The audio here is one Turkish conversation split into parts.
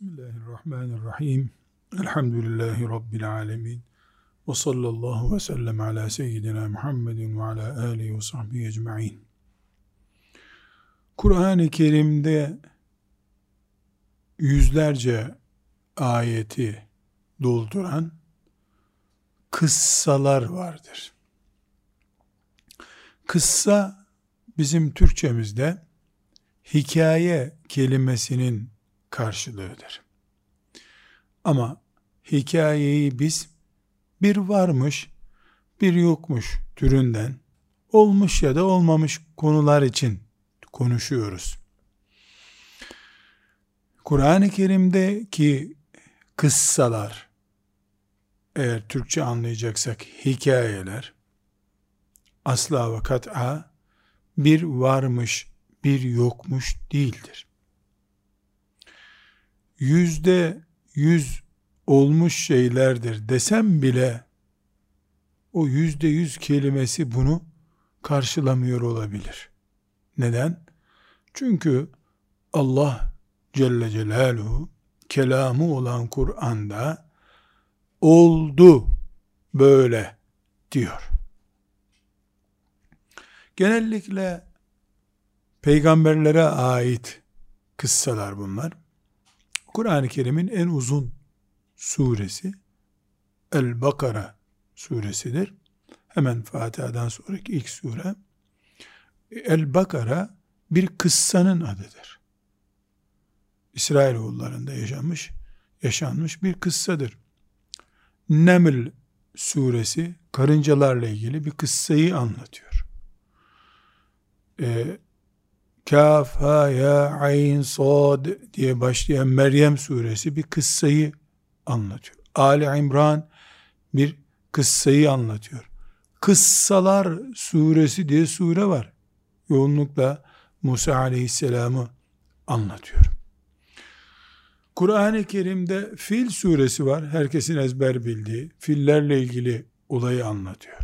Bismillahirrahmanirrahim. Elhamdülillahi Rabbil alemin. Ve sallallahu ve sellem ala seyyidina Muhammedin ve ala alihi ve sahbihi ecma'in. Kur'an-ı Kerim'de yüzlerce ayeti dolduran kıssalar vardır. Kıssa bizim Türkçemizde hikaye kelimesinin karşılığıdır. Ama hikayeyi biz bir varmış, bir yokmuş türünden olmuş ya da olmamış konular için konuşuyoruz. Kur'an-ı Kerim'deki kıssalar, eğer Türkçe anlayacaksak hikayeler, asla ve kat'a bir varmış, bir yokmuş değildir. Yüzde yüz olmuş şeylerdir desem bile, o yüzde yüz kelimesi bunu karşılamıyor olabilir. Neden? Çünkü Allah Celle Celaluhu kelamı olan Kur'an'da oldu böyle diyor. Genellikle peygamberlere ait kıssalar bunlar. Kur'an-ı Kerim'in en uzun suresi El-Bakara suresidir. Hemen Fatiha'dan sonraki ilk sure. El-Bakara bir kıssanın adıdır. İsrailoğullarında yaşanmış, yaşanmış bir kıssadır. Neml suresi karıncalarla ilgili bir kıssayı anlatıyor. Ee, Kaf, ha, ya, ayn, sad diye başlayan Meryem suresi bir kıssayı anlatıyor. Ali İmran bir kıssayı anlatıyor. Kıssalar suresi diye sure var. Yoğunlukla Musa aleyhisselamı anlatıyor. Kur'an-ı Kerim'de Fil suresi var. Herkesin ezber bildiği. Fillerle ilgili olayı anlatıyor.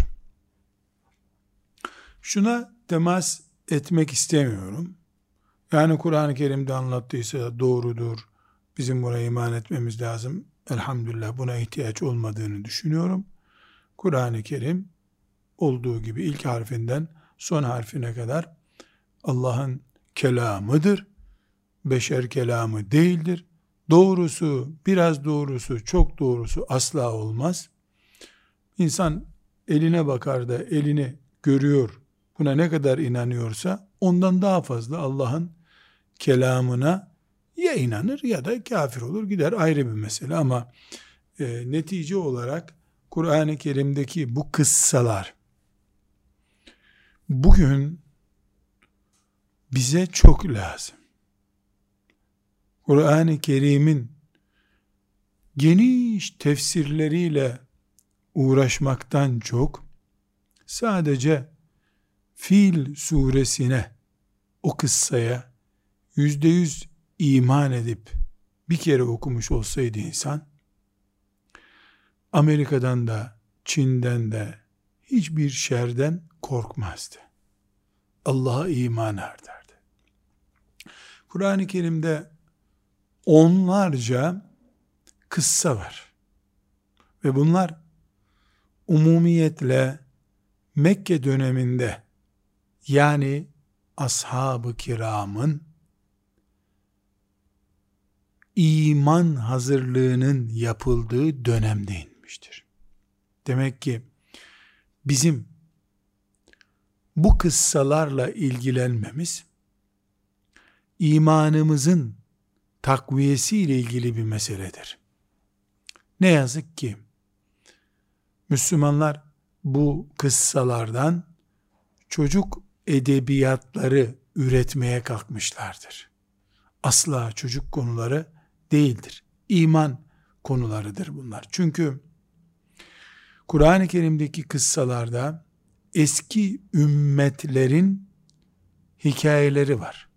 Şuna temas etmek istemiyorum. Yani Kur'an-ı Kerim'de anlattıysa doğrudur. Bizim buna iman etmemiz lazım. Elhamdülillah buna ihtiyaç olmadığını düşünüyorum. Kur'an-ı Kerim olduğu gibi ilk harfinden son harfine kadar Allah'ın kelamıdır. Beşer kelamı değildir. Doğrusu, biraz doğrusu, çok doğrusu asla olmaz. İnsan eline bakar da elini görüyor, buna ne kadar inanıyorsa ondan daha fazla Allah'ın kelamına ya inanır ya da kafir olur gider ayrı bir mesele ama e, netice olarak Kur'an-ı Kerim'deki bu kıssalar bugün bize çok lazım. Kur'an-ı Kerim'in geniş tefsirleriyle uğraşmaktan çok sadece Fil suresine o kıssaya yüzde yüz iman edip bir kere okumuş olsaydı insan Amerika'dan da Çin'den de hiçbir şerden korkmazdı. Allah'a iman ederdi. Kur'an-ı Kerim'de onlarca kıssa var. Ve bunlar umumiyetle Mekke döneminde yani ashab-ı kiramın iman hazırlığının yapıldığı dönemde inmiştir. Demek ki bizim bu kıssalarla ilgilenmemiz imanımızın takviyesi ile ilgili bir meseledir. Ne yazık ki Müslümanlar bu kıssalardan çocuk edebiyatları üretmeye kalkmışlardır. Asla çocuk konuları değildir. İman konularıdır bunlar. Çünkü Kur'an-ı Kerim'deki kıssalarda eski ümmetlerin hikayeleri var.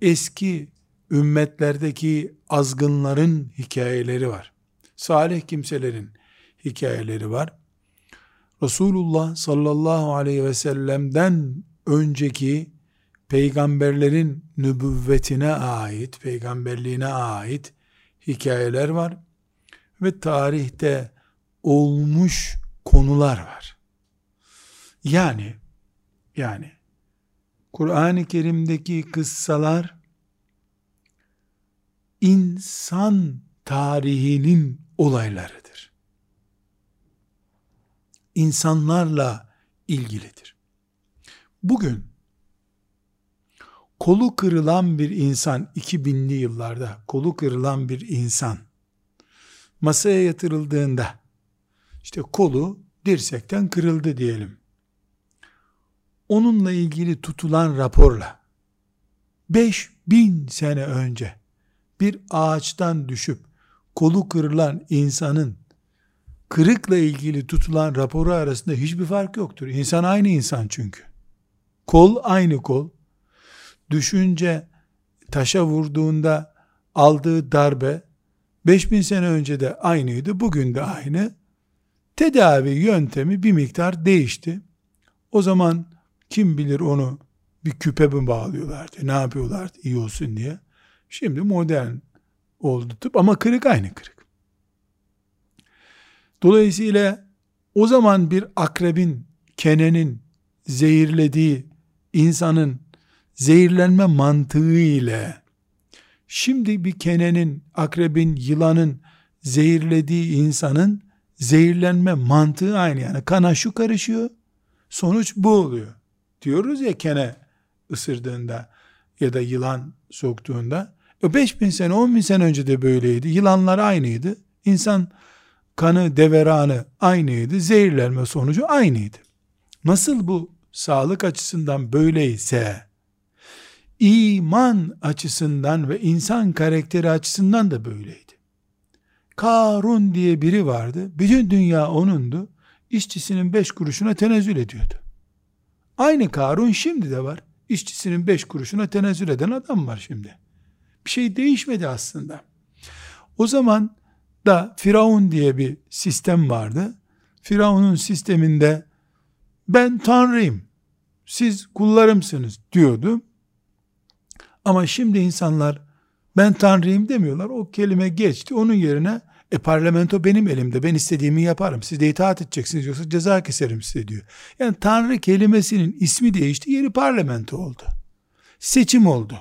Eski ümmetlerdeki azgınların hikayeleri var. Salih kimselerin hikayeleri var. Resulullah sallallahu aleyhi ve sellem'den önceki peygamberlerin nübüvvetine ait, peygamberliğine ait hikayeler var ve tarihte olmuş konular var. Yani yani Kur'an-ı Kerim'deki kıssalar insan tarihinin olaylarıdır. İnsanlarla ilgilidir. Bugün kolu kırılan bir insan 2000'li yıllarda kolu kırılan bir insan masaya yatırıldığında işte kolu dirsekten kırıldı diyelim. Onunla ilgili tutulan raporla 5000 sene önce bir ağaçtan düşüp kolu kırılan insanın kırıkla ilgili tutulan raporu arasında hiçbir fark yoktur. İnsan aynı insan çünkü. Kol aynı kol. Düşünce taşa vurduğunda aldığı darbe 5000 sene önce de aynıydı, bugün de aynı. Tedavi yöntemi bir miktar değişti. O zaman kim bilir onu bir küpe mi bağlıyorlardı, ne yapıyorlardı iyi olsun diye. Şimdi modern oldu tıp ama kırık aynı kırık. Dolayısıyla o zaman bir akrebin, kenenin zehirlediği insanın zehirlenme mantığı ile şimdi bir kenenin, akrebin, yılanın zehirlediği insanın zehirlenme mantığı aynı. Yani kana şu karışıyor, sonuç bu oluyor. Diyoruz ya kene ısırdığında ya da yılan soktuğunda. O 5000 sene, 10 bin sene önce de böyleydi. Yılanlar aynıydı. İnsan kanı, deveranı aynıydı. Zehirlenme sonucu aynıydı. Nasıl bu sağlık açısından böyleyse, iman açısından ve insan karakteri açısından da böyleydi. Karun diye biri vardı. Bütün dünya onundu. İşçisinin beş kuruşuna tenezzül ediyordu. Aynı Karun şimdi de var. İşçisinin beş kuruşuna tenezzül eden adam var şimdi. Bir şey değişmedi aslında. O zaman da Firavun diye bir sistem vardı. Firavun'un sisteminde ben Tanrıyım, siz kullarımsınız diyordu. Ama şimdi insanlar ben Tanrıyım demiyorlar. O kelime geçti. Onun yerine e parlamento benim elimde. Ben istediğimi yaparım. Siz de itaat edeceksiniz yoksa ceza keserim size diyor. Yani Tanrı kelimesinin ismi değişti. Yeri parlamento oldu. Seçim oldu.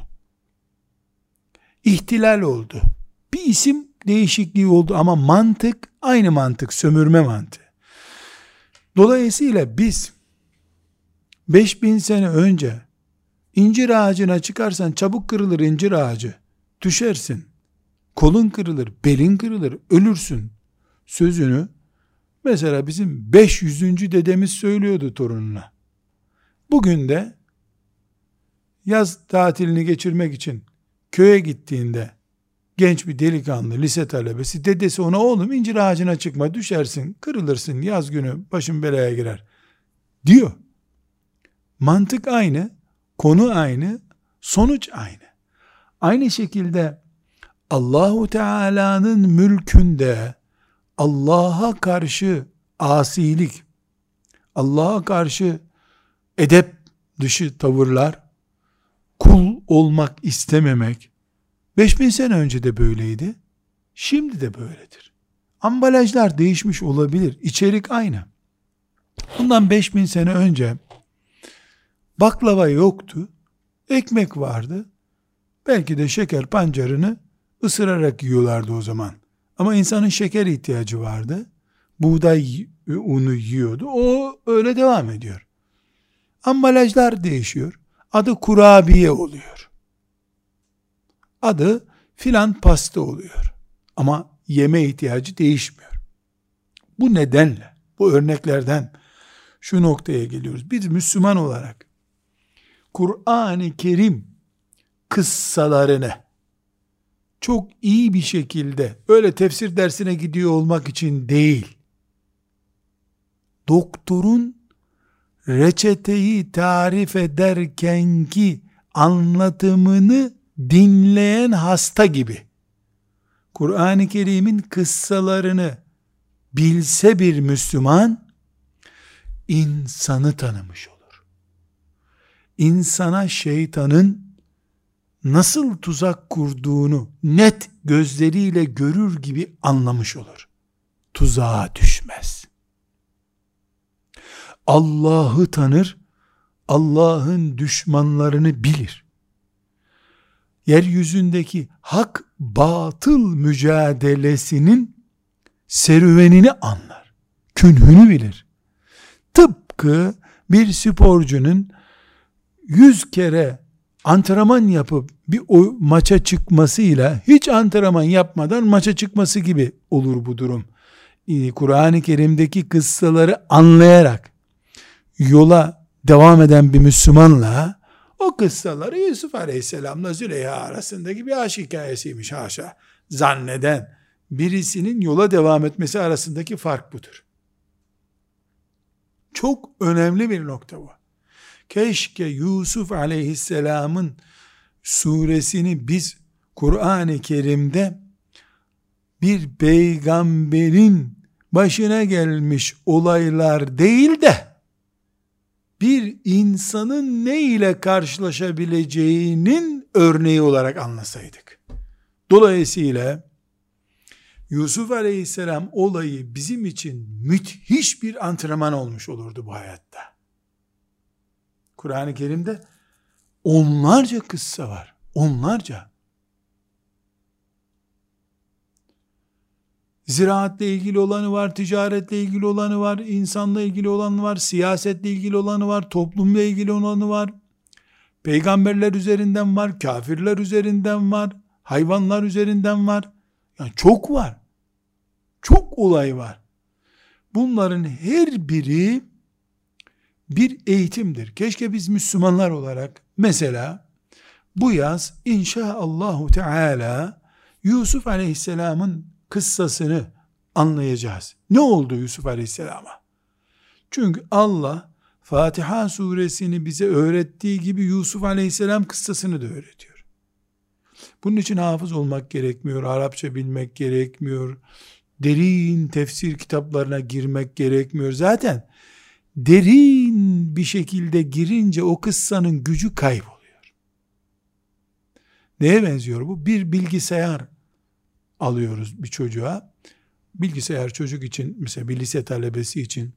İhtilal oldu. Bir isim değişikliği oldu ama mantık aynı mantık. Sömürme mantığı. Dolayısıyla biz 5000 sene önce incir ağacına çıkarsan çabuk kırılır incir ağacı. Düşersin kolun kırılır, belin kırılır, ölürsün sözünü mesela bizim 500. dedemiz söylüyordu torununa. Bugün de yaz tatilini geçirmek için köye gittiğinde genç bir delikanlı lise talebesi dedesi ona oğlum incir ağacına çıkma düşersin kırılırsın yaz günü başın belaya girer diyor. Mantık aynı, konu aynı, sonuç aynı. Aynı şekilde Allahu Teala'nın mülkünde Allah'a karşı asilik, Allah'a karşı edep dışı tavırlar, kul olmak istememek, 5000 sene önce de böyleydi, şimdi de böyledir. Ambalajlar değişmiş olabilir, içerik aynı. Bundan 5000 sene önce baklava yoktu, ekmek vardı, belki de şeker pancarını ısırarak yiyorlardı o zaman. Ama insanın şeker ihtiyacı vardı. Buğday unu yiyordu. O öyle devam ediyor. Ambalajlar değişiyor. Adı kurabiye oluyor. Adı filan pasta oluyor. Ama yeme ihtiyacı değişmiyor. Bu nedenle, bu örneklerden şu noktaya geliyoruz. Biz Müslüman olarak Kur'an-ı Kerim kıssalarını çok iyi bir şekilde öyle tefsir dersine gidiyor olmak için değil. Doktorun reçeteyi tarif ederkenki anlatımını dinleyen hasta gibi Kur'an-ı Kerim'in kıssalarını bilse bir Müslüman insanı tanımış olur. İnsana şeytanın nasıl tuzak kurduğunu net gözleriyle görür gibi anlamış olur. Tuzağa düşmez. Allah'ı tanır, Allah'ın düşmanlarını bilir. Yeryüzündeki hak batıl mücadelesinin serüvenini anlar. Künhünü bilir. Tıpkı bir sporcunun yüz kere antrenman yapıp bir o maça çıkmasıyla hiç antrenman yapmadan maça çıkması gibi olur bu durum. Ee, Kur'an-ı Kerim'deki kıssaları anlayarak yola devam eden bir Müslümanla o kıssaları Yusuf Aleyhisselam'la Züleyha arasındaki bir aşk hikayesiymiş haşa zanneden birisinin yola devam etmesi arasındaki fark budur. Çok önemli bir nokta bu. Keşke Yusuf aleyhisselamın suresini biz Kur'an-ı Kerim'de bir peygamberin başına gelmiş olaylar değil de bir insanın ne ile karşılaşabileceğinin örneği olarak anlasaydık. Dolayısıyla Yusuf Aleyhisselam olayı bizim için müthiş bir antrenman olmuş olurdu bu hayatta. Kur'an-ı Kerim'de onlarca kıssa var. Onlarca. Ziraatle ilgili olanı var, ticaretle ilgili olanı var, insanla ilgili olanı var, siyasetle ilgili olanı var, toplumla ilgili olanı var. Peygamberler üzerinden var, kafirler üzerinden var, hayvanlar üzerinden var. Yani çok var. Çok olay var. Bunların her biri bir eğitimdir. Keşke biz Müslümanlar olarak mesela bu yaz inşaallahu teala Yusuf aleyhisselamın kıssasını anlayacağız. Ne oldu Yusuf aleyhisselama? Çünkü Allah Fatiha suresini bize öğrettiği gibi Yusuf aleyhisselam kıssasını da öğretiyor. Bunun için hafız olmak gerekmiyor, Arapça bilmek gerekmiyor, derin tefsir kitaplarına girmek gerekmiyor. Zaten derin bir şekilde girince o kıssanın gücü kayboluyor. Neye benziyor bu? Bir bilgisayar alıyoruz bir çocuğa. Bilgisayar çocuk için mesela bir lise talebesi için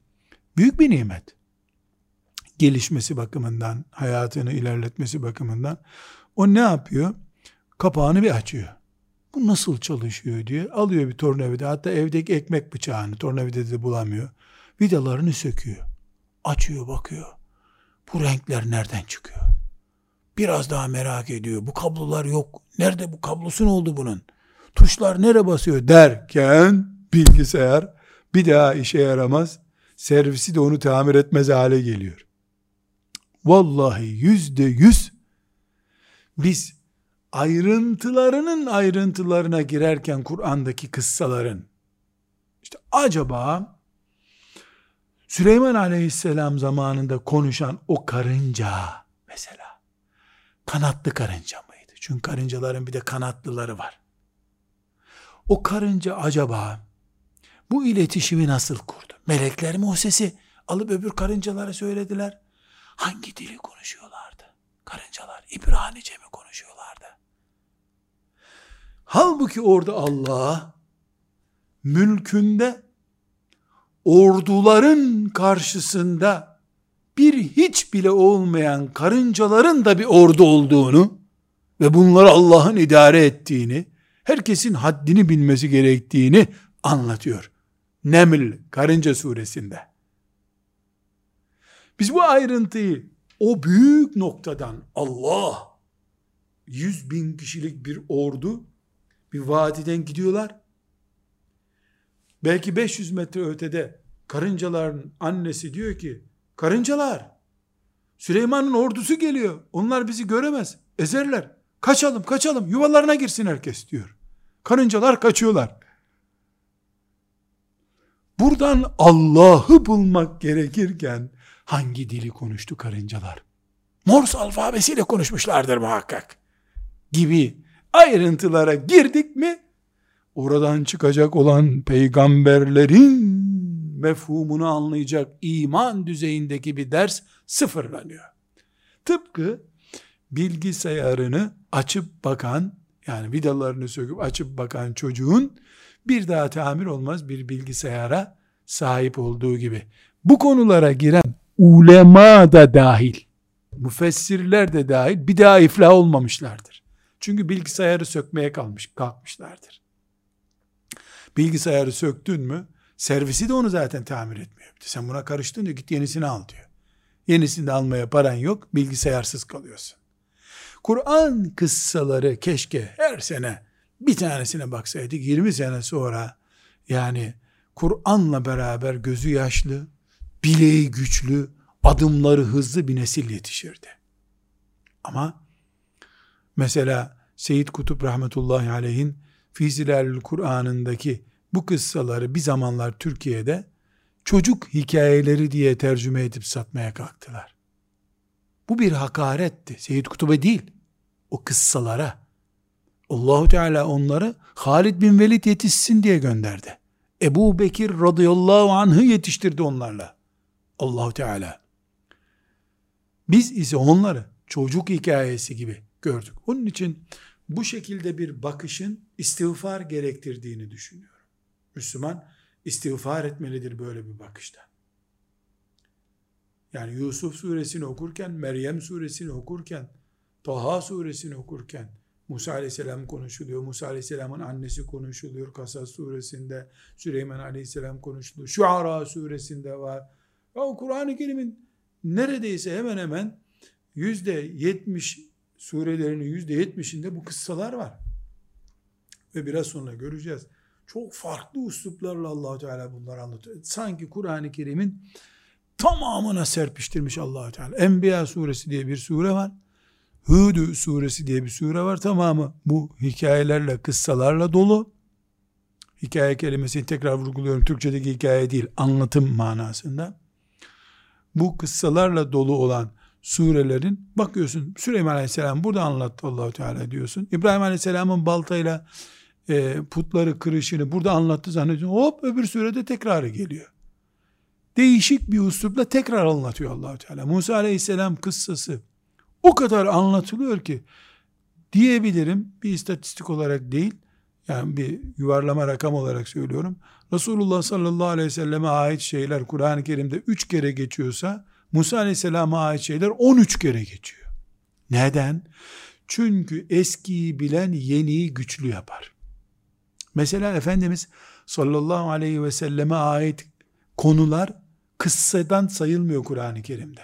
büyük bir nimet. Gelişmesi bakımından, hayatını ilerletmesi bakımından. O ne yapıyor? Kapağını bir açıyor. Bu nasıl çalışıyor diye alıyor bir tornavida. Hatta evdeki ekmek bıçağını tornavida de bulamıyor. Vidalarını söküyor. Açıyor bakıyor. Bu renkler nereden çıkıyor? Biraz daha merak ediyor. Bu kablolar yok. Nerede bu kablosu ne oldu bunun? Tuşlar nere basıyor derken bilgisayar bir daha işe yaramaz. Servisi de onu tamir etmez hale geliyor. Vallahi yüzde yüz biz ayrıntılarının ayrıntılarına girerken Kur'an'daki kıssaların işte acaba Süleyman Aleyhisselam zamanında konuşan o karınca mesela kanatlı karınca mıydı? Çünkü karıncaların bir de kanatlıları var. O karınca acaba bu iletişimi nasıl kurdu? Melekler mi o sesi alıp öbür karıncalara söylediler? Hangi dili konuşuyorlardı? Karıncalar İbranice mi konuşuyorlardı? Halbuki orada Allah mülkünde orduların karşısında bir hiç bile olmayan karıncaların da bir ordu olduğunu ve bunları Allah'ın idare ettiğini, herkesin haddini bilmesi gerektiğini anlatıyor. Neml, karınca suresinde. Biz bu ayrıntıyı o büyük noktadan Allah, yüz bin kişilik bir ordu bir vadiden gidiyorlar. Belki 500 metre ötede karıncaların annesi diyor ki karıncalar Süleyman'ın ordusu geliyor. Onlar bizi göremez. Ezerler. Kaçalım kaçalım yuvalarına girsin herkes diyor. Karıncalar kaçıyorlar. Buradan Allah'ı bulmak gerekirken hangi dili konuştu karıncalar? Morse alfabesiyle konuşmuşlardır muhakkak. Gibi ayrıntılara girdik mi oradan çıkacak olan peygamberlerin mefhumunu anlayacak iman düzeyindeki bir ders sıfırlanıyor. Tıpkı bilgisayarını açıp bakan yani vidalarını söküp açıp bakan çocuğun bir daha tamir olmaz bir bilgisayara sahip olduğu gibi. Bu konulara giren ulema da dahil, müfessirler de dahil bir daha iflah olmamışlardır. Çünkü bilgisayarı sökmeye kalmış, kalkmışlardır. Bilgisayarı söktün mü, servisi de onu zaten tamir etmiyor. Sen buna karıştın diyor, git yenisini al diyor. Yenisini de almaya paran yok, bilgisayarsız kalıyorsun. Kur'an kıssaları keşke her sene bir tanesine baksaydık 20 sene sonra yani Kur'an'la beraber gözü yaşlı, bileği güçlü, adımları hızlı bir nesil yetişirdi. Ama mesela Seyyid Kutup rahmetullahi aleyhin Fizilalül Kur'an'ındaki bu kıssaları bir zamanlar Türkiye'de çocuk hikayeleri diye tercüme edip satmaya kalktılar. Bu bir hakaretti. Seyyid Kutub'a değil, o kıssalara. Allahu Teala onları Halid bin Velid yetişsin diye gönderdi. Ebu Bekir radıyallahu anh'ı yetiştirdi onlarla. Allahu Teala. Biz ise onları çocuk hikayesi gibi gördük. Onun için bu şekilde bir bakışın istiğfar gerektirdiğini düşünüyorum. Müslüman istiğfar etmelidir böyle bir bakışta. Yani Yusuf suresini okurken, Meryem suresini okurken, Taha suresini okurken, Musa aleyhisselam konuşuluyor. Musa aleyhisselamın annesi konuşuluyor. Kasas suresinde Süleyman aleyhisselam konuşuluyor. Şuara suresinde var. Ya Kur'an-ı Kerim'in neredeyse hemen hemen yüzde yetmiş surelerinin yüzde yetmişinde bu kıssalar var. Ve biraz sonra göreceğiz. Çok farklı üsluplarla allah Teala bunları anlatıyor. Sanki Kur'an-ı Kerim'in tamamına serpiştirmiş allah Teala. Enbiya suresi diye bir sure var. Hud suresi diye bir sure var. Tamamı bu hikayelerle, kıssalarla dolu. Hikaye kelimesini tekrar vurguluyorum. Türkçedeki hikaye değil, anlatım manasında. Bu kıssalarla dolu olan surelerin bakıyorsun Süleyman Aleyhisselam burada anlattı Allahu Teala diyorsun. İbrahim Aleyhisselam'ın baltayla e, putları kırışını burada anlattı zannediyorsun. Hop öbür surede tekrarı geliyor. Değişik bir üslupla tekrar anlatıyor Allahu Teala. Musa Aleyhisselam kıssası o kadar anlatılıyor ki diyebilirim bir istatistik olarak değil yani bir yuvarlama rakam olarak söylüyorum. Resulullah sallallahu aleyhi ve selleme ait şeyler Kur'an-ı Kerim'de üç kere geçiyorsa Musa aleyhisselama ait şeyler 13 kere geçiyor. Neden? Çünkü eskiyi bilen yeniyi güçlü yapar. Mesela Efendimiz sallallahu aleyhi ve selleme ait konular kıssadan sayılmıyor Kur'an-ı Kerim'de.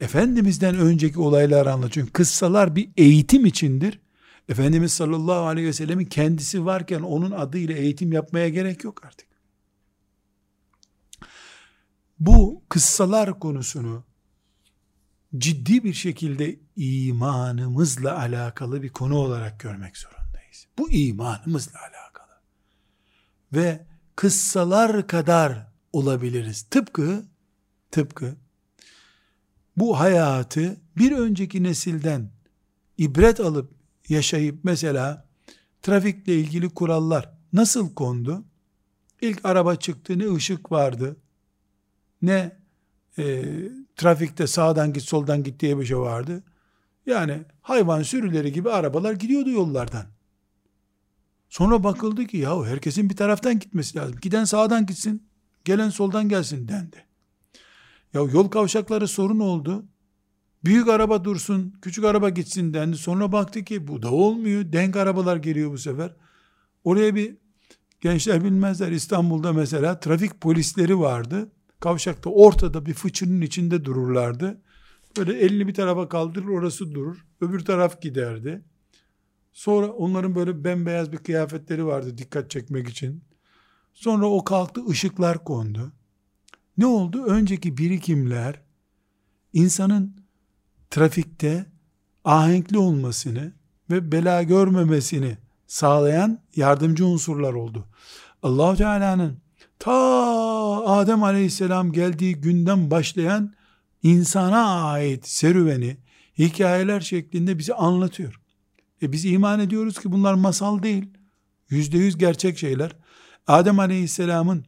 Efendimiz'den önceki olaylar anlatıyor. Kıssalar bir eğitim içindir. Efendimiz sallallahu aleyhi ve sellemin kendisi varken onun adıyla eğitim yapmaya gerek yok artık. Bu kıssalar konusunu ciddi bir şekilde imanımızla alakalı bir konu olarak görmek zorundayız. Bu imanımızla alakalı. Ve kıssalar kadar olabiliriz. Tıpkı tıpkı bu hayatı bir önceki nesilden ibret alıp yaşayıp mesela trafikle ilgili kurallar nasıl kondu? İlk araba çıktı ne ışık vardı ne e, trafikte sağdan git soldan git diye bir şey vardı. Yani hayvan sürüleri gibi arabalar gidiyordu yollardan. Sonra bakıldı ki yahu herkesin bir taraftan gitmesi lazım. Giden sağdan gitsin, gelen soldan gelsin dendi. Ya yol kavşakları sorun oldu. Büyük araba dursun, küçük araba gitsin dendi. Sonra baktı ki bu da olmuyor. Denk arabalar geliyor bu sefer. Oraya bir gençler bilmezler İstanbul'da mesela trafik polisleri vardı. Kavşakta ortada bir fıçının içinde dururlardı. Böyle elini bir tarafa kaldırır orası durur. Öbür taraf giderdi. Sonra onların böyle bembeyaz bir kıyafetleri vardı dikkat çekmek için. Sonra o kalktı ışıklar kondu. Ne oldu? Önceki birikimler insanın trafikte ahenkli olmasını ve bela görmemesini sağlayan yardımcı unsurlar oldu. allah Teala'nın ta Adem aleyhisselam geldiği günden başlayan insana ait serüveni hikayeler şeklinde bize anlatıyor. E biz iman ediyoruz ki bunlar masal değil. Yüzde yüz gerçek şeyler. Adem aleyhisselamın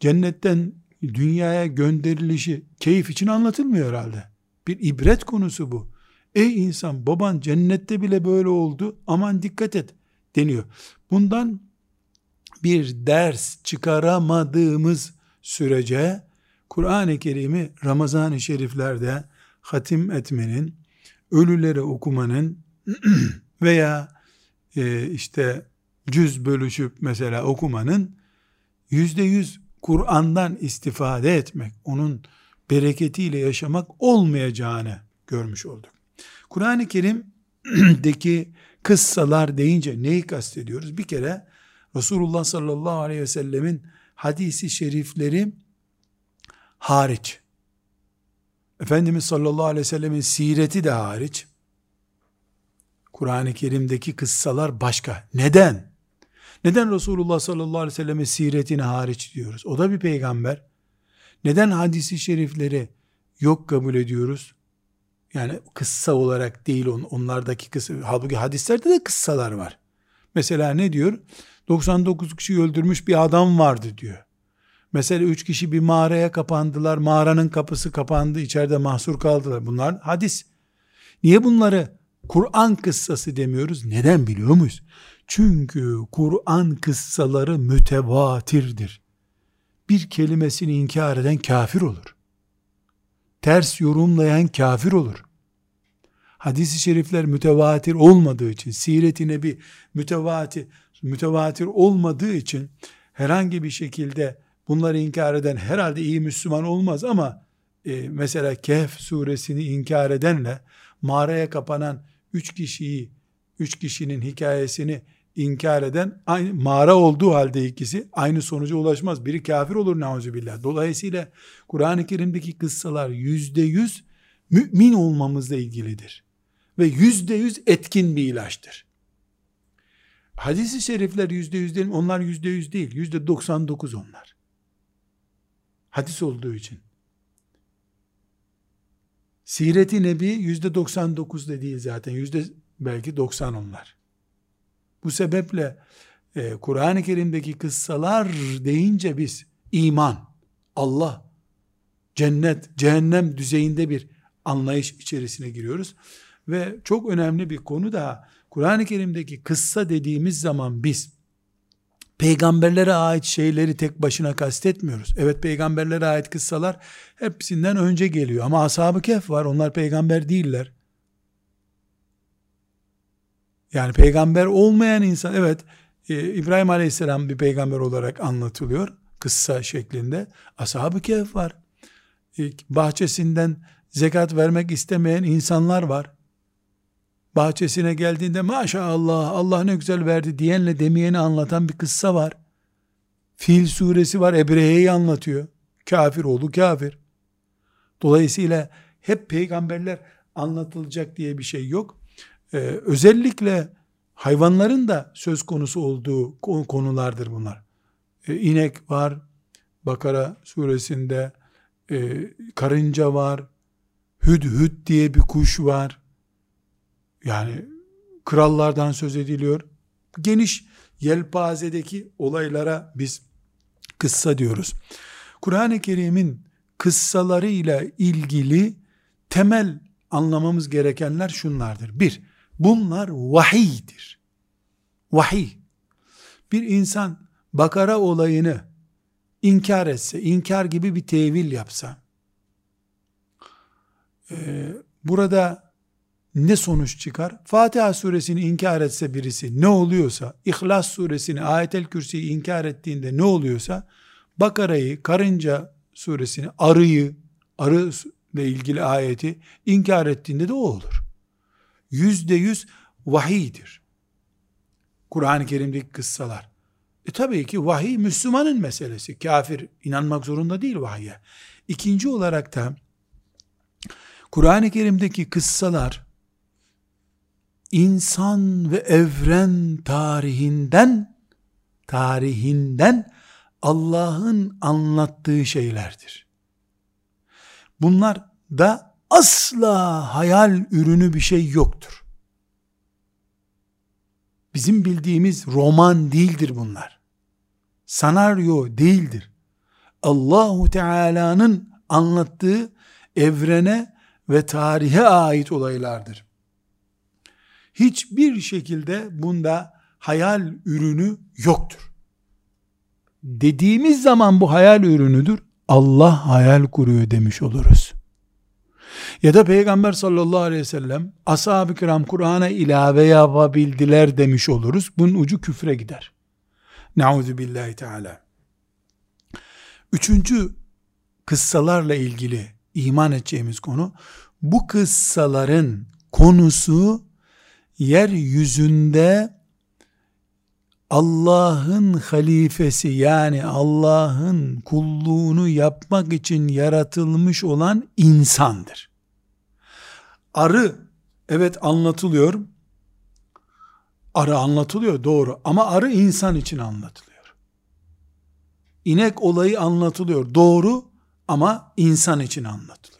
cennetten dünyaya gönderilişi keyif için anlatılmıyor herhalde. Bir ibret konusu bu. Ey insan baban cennette bile böyle oldu aman dikkat et deniyor. Bundan bir ders çıkaramadığımız sürece Kur'an-ı Kerim'i Ramazan-ı Şeriflerde hatim etmenin, ölülere okumanın veya e, işte cüz bölüşüp mesela okumanın yüzde yüz Kur'an'dan istifade etmek, onun bereketiyle yaşamak olmayacağını görmüş olduk. Kur'an-ı Kerim'deki kıssalar deyince neyi kastediyoruz? Bir kere Resulullah sallallahu aleyhi ve sellemin hadisi şerifleri hariç, Efendimiz sallallahu aleyhi ve sellemin sireti de hariç, Kur'an-ı Kerim'deki kıssalar başka. Neden? Neden Resulullah sallallahu aleyhi ve sellemin siretini hariç diyoruz? O da bir peygamber. Neden hadisi şerifleri yok kabul ediyoruz? Yani kıssa olarak değil on, onlardaki kıssa. Halbuki hadislerde de kıssalar var. Mesela ne diyor? 99 kişi öldürmüş bir adam vardı diyor. Mesela üç kişi bir mağaraya kapandılar. Mağaranın kapısı kapandı. içeride mahsur kaldılar. Bunlar hadis. Niye bunları Kur'an kıssası demiyoruz? Neden biliyor muyuz? Çünkü Kur'an kıssaları mütevatirdir. Bir kelimesini inkar eden kafir olur. Ters yorumlayan kafir olur. Hadis-i şerifler mütevatir olmadığı için, siret-i nebi mütevatir, mütevatir olmadığı için herhangi bir şekilde bunları inkar eden herhalde iyi Müslüman olmaz ama e, mesela Kehf suresini inkar edenle mağaraya kapanan üç kişiyi, üç kişinin hikayesini inkar eden aynı mağara olduğu halde ikisi aynı sonuca ulaşmaz. Biri kafir olur nauzubillah. Dolayısıyla Kur'an-ı Kerim'deki kıssalar yüzde yüz mümin olmamızla ilgilidir. Ve yüzde yüz etkin bir ilaçtır. Hadis-i şerifler yüzde yüz değil, onlar yüzde yüz değil, yüzde doksan dokuz onlar. Hadis olduğu için. Siret-i Nebi yüzde doksan dokuz da değil zaten, yüzde belki doksan onlar. Bu sebeple e, Kur'an-ı Kerim'deki kıssalar deyince biz iman, Allah, cennet, cehennem düzeyinde bir anlayış içerisine giriyoruz. Ve çok önemli bir konu daha Kur'an-ı Kerim'deki kıssa dediğimiz zaman biz peygamberlere ait şeyleri tek başına kastetmiyoruz. Evet peygamberlere ait kıssalar hepsinden önce geliyor ama ashab-ı kehf var onlar peygamber değiller. Yani peygamber olmayan insan evet e, İbrahim Aleyhisselam bir peygamber olarak anlatılıyor kıssa şeklinde. Ashab-ı kehf var. Bahçesinden zekat vermek istemeyen insanlar var bahçesine geldiğinde maşallah Allah ne güzel verdi diyenle demeyeni anlatan bir kıssa var. Fil suresi var Ebrehe'yi anlatıyor. Kafir oğlu kafir. Dolayısıyla hep peygamberler anlatılacak diye bir şey yok. Ee, özellikle hayvanların da söz konusu olduğu konulardır bunlar. Ee, inek var, Bakara suresinde e, karınca var, hüdhüd diye bir kuş var, yani krallardan söz ediliyor. Geniş yelpazedeki olaylara biz kıssa diyoruz. Kur'an-ı Kerim'in kıssalarıyla ilgili temel anlamamız gerekenler şunlardır. Bir, bunlar vahiydir. Vahiy. Bir insan Bakara olayını inkar etse, inkar gibi bir tevil yapsa, e, burada ne sonuç çıkar? Fatiha suresini inkar etse birisi ne oluyorsa, İhlas suresini, Ayetel Kürsi'yi inkar ettiğinde ne oluyorsa, Bakara'yı, Karınca suresini, arıyı, arı ile ilgili ayeti inkar ettiğinde de o olur. Yüzde yüz vahiydir. Kur'an-ı Kerim'deki kıssalar. E tabii ki vahiy Müslümanın meselesi. Kafir inanmak zorunda değil vahye. İkinci olarak da Kur'an-ı Kerim'deki kıssalar insan ve evren tarihinden tarihinden Allah'ın anlattığı şeylerdir. Bunlar da asla hayal ürünü bir şey yoktur. Bizim bildiğimiz roman değildir bunlar. Sanaryo değildir. Allahu Teala'nın anlattığı evrene ve tarihe ait olaylardır. Hiçbir şekilde bunda hayal ürünü yoktur. Dediğimiz zaman bu hayal ürünüdür. Allah hayal kuruyor demiş oluruz. Ya da Peygamber sallallahu aleyhi ve sellem ashab-ı kiram Kur'an'a ilave yapabildiler demiş oluruz. Bunun ucu küfre gider. Nauzu billahi teala. Üçüncü kıssalarla ilgili iman edeceğimiz konu bu kıssaların konusu yeryüzünde Allah'ın halifesi yani Allah'ın kulluğunu yapmak için yaratılmış olan insandır. Arı evet anlatılıyor. Arı anlatılıyor doğru ama arı insan için anlatılıyor. İnek olayı anlatılıyor doğru ama insan için anlatılıyor.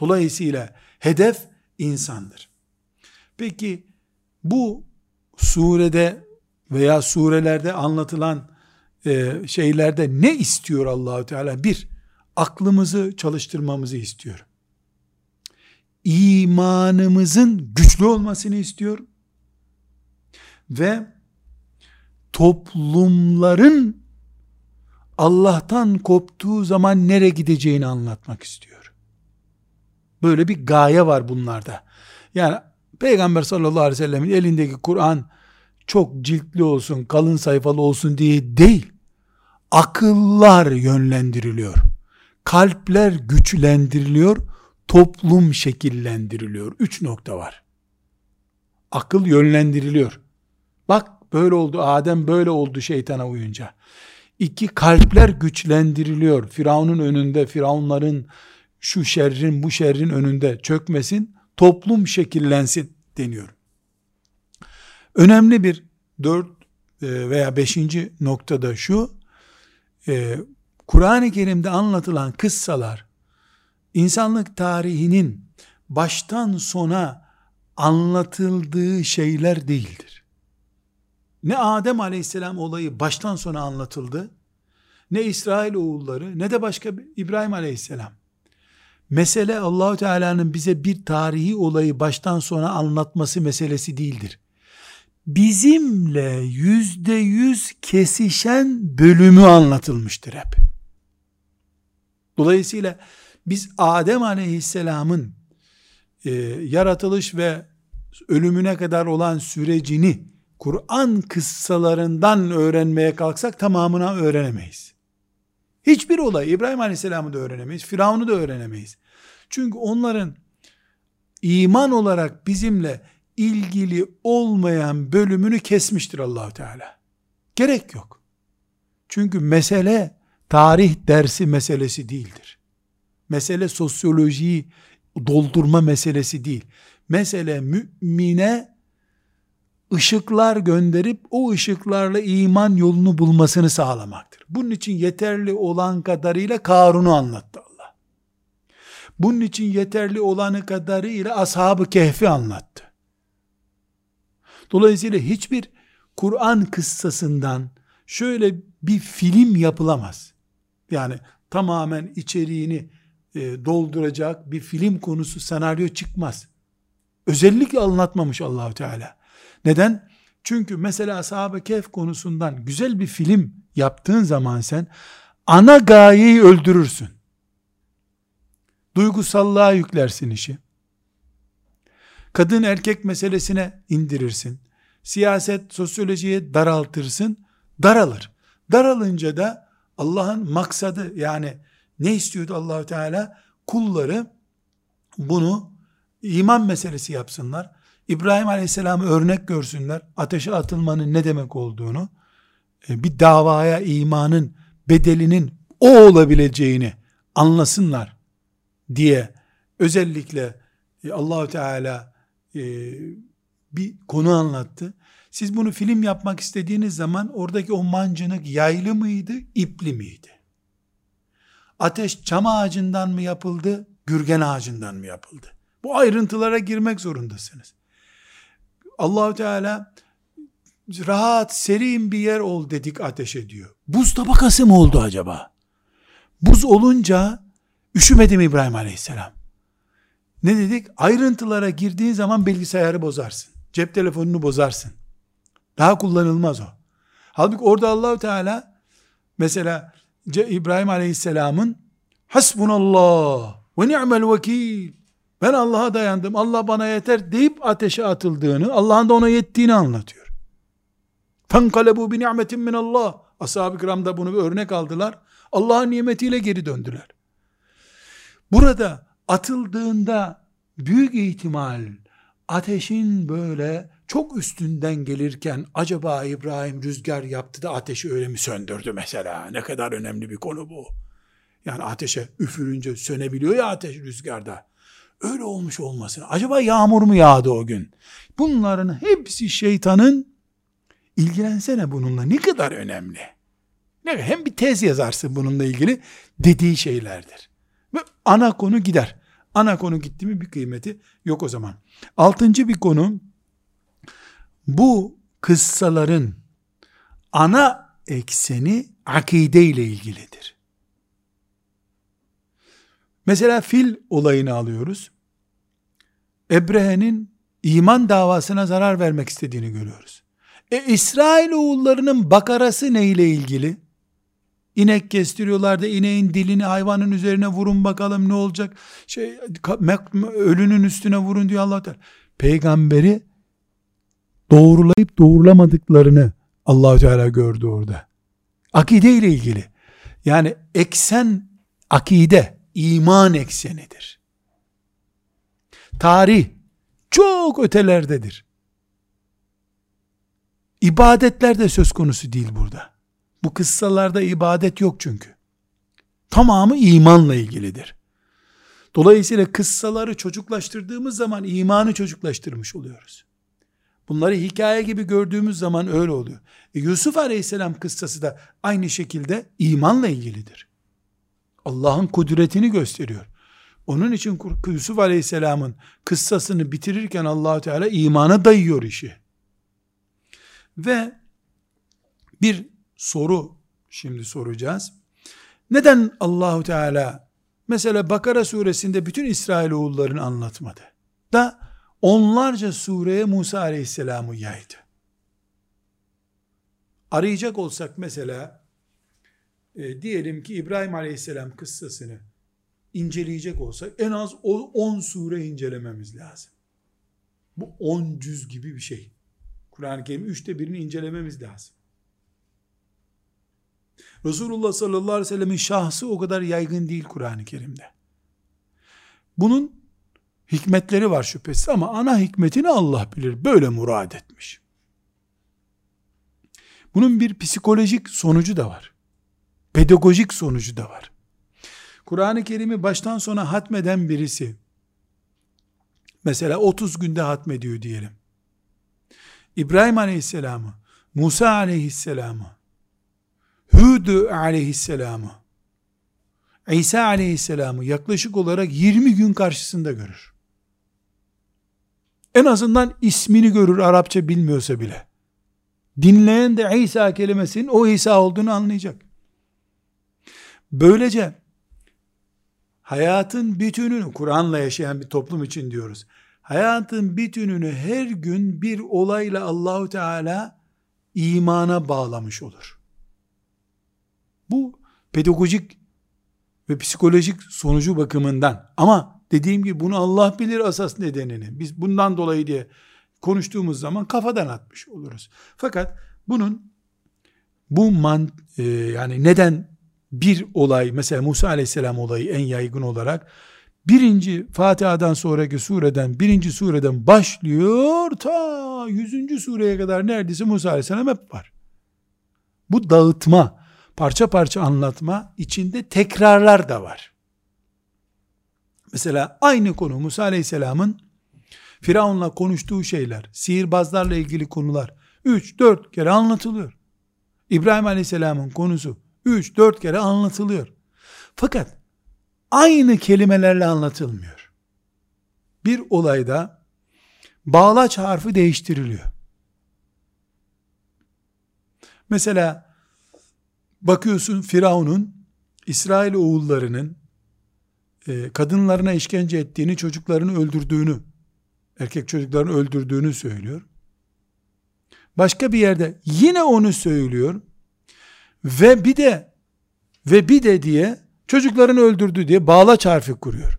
Dolayısıyla hedef insandır. Peki bu surede veya surelerde anlatılan e, şeylerde ne istiyor Allahü Teala? Bir, aklımızı çalıştırmamızı istiyor. İmanımızın güçlü olmasını istiyor. Ve toplumların Allah'tan koptuğu zaman nereye gideceğini anlatmak istiyor. Böyle bir gaye var bunlarda. Yani Peygamber sallallahu aleyhi ve sellemin elindeki Kur'an çok ciltli olsun, kalın sayfalı olsun diye değil. Akıllar yönlendiriliyor. Kalpler güçlendiriliyor. Toplum şekillendiriliyor. Üç nokta var. Akıl yönlendiriliyor. Bak böyle oldu, Adem böyle oldu şeytana uyunca. İki, kalpler güçlendiriliyor. Firavun'un önünde, Firavunların şu şerrin, bu şerrin önünde çökmesin toplum şekillensin deniyor. Önemli bir dört e, veya beşinci noktada şu, e, Kur'an-ı Kerim'de anlatılan kıssalar, insanlık tarihinin baştan sona anlatıldığı şeyler değildir. Ne Adem aleyhisselam olayı baştan sona anlatıldı, ne İsrail oğulları, ne de başka İbrahim aleyhisselam. Mesele Allahu Teala'nın bize bir tarihi olayı baştan sona anlatması meselesi değildir. Bizimle yüzde yüz kesişen bölümü anlatılmıştır hep. Dolayısıyla biz Adem Aleyhisselam'ın e, yaratılış ve ölümüne kadar olan sürecini Kur'an kıssalarından öğrenmeye kalksak tamamına öğrenemeyiz. Hiçbir olay İbrahim Aleyhisselam'ı da öğrenemeyiz, Firavun'u da öğrenemeyiz. Çünkü onların iman olarak bizimle ilgili olmayan bölümünü kesmiştir allah Teala. Gerek yok. Çünkü mesele tarih dersi meselesi değildir. Mesele sosyolojiyi doldurma meselesi değil. Mesele mümine ışıklar gönderip o ışıklarla iman yolunu bulmasını sağlamaktır. Bunun için yeterli olan kadarıyla Karun'u anlattı Allah. Bunun için yeterli olanı kadarıyla Ashab-ı Kehf'i anlattı. Dolayısıyla hiçbir Kur'an kıssasından şöyle bir film yapılamaz. Yani tamamen içeriğini e, dolduracak bir film konusu senaryo çıkmaz. Özellikle anlatmamış Allahu Teala. Neden? Çünkü mesela sahabe kehf konusundan güzel bir film yaptığın zaman sen ana gayeyi öldürürsün. Duygusallığa yüklersin işi. Kadın erkek meselesine indirirsin. Siyaset, sosyolojiye daraltırsın. Daralır. Daralınca da Allah'ın maksadı yani ne istiyordu Allahu Teala? Kulları bunu iman meselesi yapsınlar. İbrahim Aleyhisselam'ı örnek görsünler. Ateşe atılmanın ne demek olduğunu, e, bir davaya imanın bedelinin o olabileceğini anlasınlar diye özellikle e, Allahu Teala e, bir konu anlattı. Siz bunu film yapmak istediğiniz zaman oradaki o mancınık yaylı mıydı, ipli miydi? Ateş çam ağacından mı yapıldı, gürgen ağacından mı yapıldı? Bu ayrıntılara girmek zorundasınız. Allahu Teala rahat, serin bir yer ol dedik ateşe diyor. Buz tabakası mı oldu acaba? Buz olunca üşümedi mi İbrahim Aleyhisselam? Ne dedik? Ayrıntılara girdiğin zaman bilgisayarı bozarsın. Cep telefonunu bozarsın. Daha kullanılmaz o. Halbuki orada Allahu Teala mesela İbrahim Aleyhisselam'ın hasbunallah ve ni'mel vekil ben Allah'a dayandım, Allah bana yeter deyip ateşe atıldığını, Allah'ın da ona yettiğini anlatıyor. Bi ni'metin min Allah. Ashab-ı kiram da bunu bir örnek aldılar. Allah'ın nimetiyle geri döndüler. Burada atıldığında büyük ihtimal ateşin böyle çok üstünden gelirken acaba İbrahim rüzgar yaptı da ateşi öyle mi söndürdü mesela? Ne kadar önemli bir konu bu. Yani ateşe üfürünce sönebiliyor ya ateş rüzgarda. Öyle olmuş olmasın. Acaba yağmur mu yağdı o gün? Bunların hepsi şeytanın ilgilensene bununla ne kadar önemli. Ne hem bir tez yazarsın bununla ilgili dediği şeylerdir. Ve ana konu gider. Ana konu gitti mi bir kıymeti yok o zaman. Altıncı bir konu bu kıssaların ana ekseni akide ile ilgilidir. Mesela fil olayını alıyoruz. Ebrehe'nin iman davasına zarar vermek istediğini görüyoruz. E İsrail oğullarının bakarası neyle ilgili? İnek kestiriyorlar da ineğin dilini hayvanın üzerine vurun bakalım ne olacak? Şey ölünün üstüne vurun diyor Allah Teala. Peygamberi doğrulayıp doğrulamadıklarını Allah Teala gördü orada. Akide ile ilgili. Yani eksen akide, iman eksenidir. Tarih çok ötelerdedir. İbadetler de söz konusu değil burada. Bu kıssalarda ibadet yok çünkü. Tamamı imanla ilgilidir. Dolayısıyla kıssaları çocuklaştırdığımız zaman imanı çocuklaştırmış oluyoruz. Bunları hikaye gibi gördüğümüz zaman öyle oluyor. E Yusuf Aleyhisselam kıssası da aynı şekilde imanla ilgilidir. Allah'ın kudretini gösteriyor. Onun için Yusuf Aleyhisselam'ın kıssasını bitirirken allah Teala imana dayıyor işi. Ve bir soru şimdi soracağız. Neden Allahu Teala mesela Bakara suresinde bütün İsrail oğullarını anlatmadı? Da onlarca sureye Musa Aleyhisselam'ı yaydı. Arayacak olsak mesela e, diyelim ki İbrahim Aleyhisselam kıssasını inceleyecek olsak en az 10 sure incelememiz lazım. Bu 10 cüz gibi bir şey. Kur'an-ı Kerim üçte birini incelememiz lazım. Resulullah sallallahu aleyhi ve sellemin şahsı o kadar yaygın değil Kur'an-ı Kerim'de. Bunun hikmetleri var şüphesiz ama ana hikmetini Allah bilir. Böyle murad etmiş. Bunun bir psikolojik sonucu da var. Pedagojik sonucu da var. Kur'an-ı Kerim'i baştan sona hatmeden birisi, mesela 30 günde hatmediyor diyelim. İbrahim Aleyhisselam'ı, Musa Aleyhisselam'ı, Hud Aleyhisselam'ı, İsa Aleyhisselam'ı yaklaşık olarak 20 gün karşısında görür. En azından ismini görür Arapça bilmiyorsa bile. Dinleyen de İsa kelimesinin o İsa olduğunu anlayacak. Böylece hayatın bütününü Kur'an'la yaşayan bir toplum için diyoruz. Hayatın bütününü her gün bir olayla Allahu Teala imana bağlamış olur. Bu pedagojik ve psikolojik sonucu bakımından ama dediğim gibi bunu Allah bilir asas nedenini. Biz bundan dolayı diye konuştuğumuz zaman kafadan atmış oluruz. Fakat bunun bu man e, yani neden bir olay mesela Musa aleyhisselam olayı en yaygın olarak birinci Fatiha'dan sonraki sureden birinci sureden başlıyor ta yüzüncü sureye kadar neredeyse Musa aleyhisselam hep var. Bu dağıtma, parça parça anlatma içinde tekrarlar da var. Mesela aynı konu Musa aleyhisselamın Firavun'la konuştuğu şeyler, sihirbazlarla ilgili konular 3-4 kere anlatılıyor. İbrahim aleyhisselamın konusu 3-4 kere anlatılıyor. Fakat aynı kelimelerle anlatılmıyor. Bir olayda bağlaç harfi değiştiriliyor. Mesela bakıyorsun Firavun'un İsrail oğullarının e, kadınlarına işkence ettiğini, çocuklarını öldürdüğünü, erkek çocuklarını öldürdüğünü söylüyor. Başka bir yerde yine onu söylüyor. Ve bir de ve bir de diye çocuklarını öldürdü diye bağla çarfı kuruyor.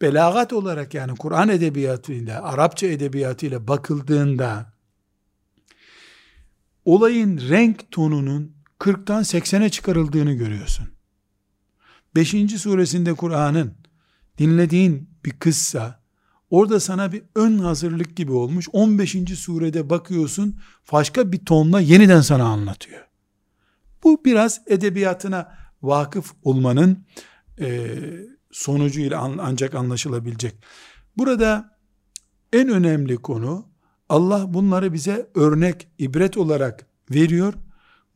Belagat olarak yani Kur'an edebiyatıyla, Arapça edebiyatıyla bakıldığında olayın renk tonunun 40'tan 80'e çıkarıldığını görüyorsun. 5. suresinde Kur'an'ın dinlediğin bir kıssa orada sana bir ön hazırlık gibi olmuş. 15. surede bakıyorsun başka bir tonla yeniden sana anlatıyor. Bu biraz edebiyatına vakıf olmanın e, sonucuyla an, ancak anlaşılabilecek. Burada en önemli konu Allah bunları bize örnek, ibret olarak veriyor.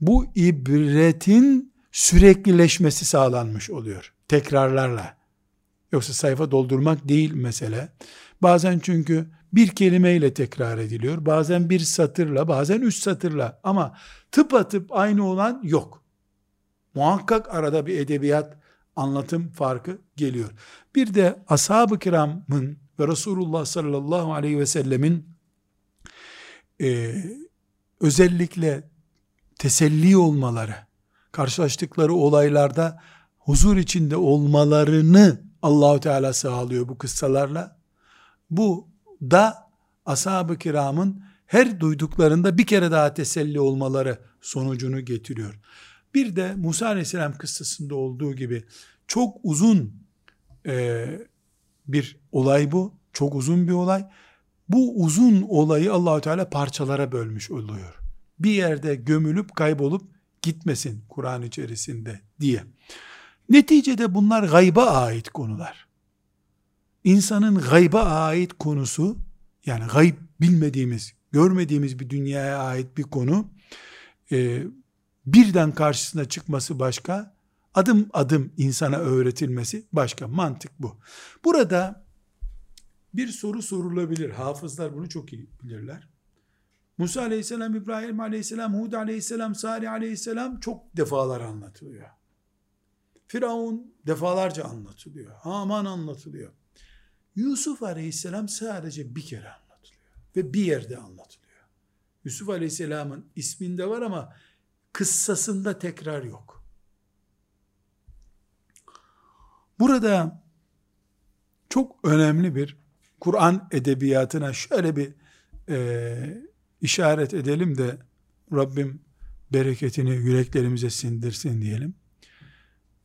Bu ibretin süreklileşmesi sağlanmış oluyor. Tekrarlarla. Yoksa sayfa doldurmak değil mesele. Bazen çünkü bir kelimeyle tekrar ediliyor. Bazen bir satırla, bazen üç satırla. Ama tıpatıp aynı olan yok. Muhakkak arada bir edebiyat anlatım farkı geliyor. Bir de ashab-ı kiramın ve Resulullah sallallahu aleyhi ve sellemin e, özellikle teselli olmaları, karşılaştıkları olaylarda huzur içinde olmalarını Allahu Teala sağlıyor bu kıssalarla. Bu da ashab-ı kiramın her duyduklarında bir kere daha teselli olmaları sonucunu getiriyor. Bir de Musa Aleyhisselam kıssasında olduğu gibi çok uzun e, bir olay bu. Çok uzun bir olay. Bu uzun olayı Allahu Teala parçalara bölmüş oluyor. Bir yerde gömülüp kaybolup gitmesin Kur'an içerisinde diye. Neticede bunlar gayba ait konular. İnsanın gayba ait konusu yani gayb bilmediğimiz, görmediğimiz bir dünyaya ait bir konu e, birden karşısına çıkması başka, adım adım insana öğretilmesi başka. Mantık bu. Burada bir soru sorulabilir. Hafızlar bunu çok iyi bilirler. Musa aleyhisselam, İbrahim aleyhisselam, Hud aleyhisselam, Salih aleyhisselam çok defalar anlatılıyor. Firavun defalarca anlatılıyor. Haman anlatılıyor. Yusuf aleyhisselam sadece bir kere. Ve bir yerde anlatılıyor. Yusuf aleyhisselamın isminde var ama kıssasında tekrar yok. Burada çok önemli bir Kur'an edebiyatına şöyle bir e, işaret edelim de Rabbim bereketini yüreklerimize sindirsin diyelim.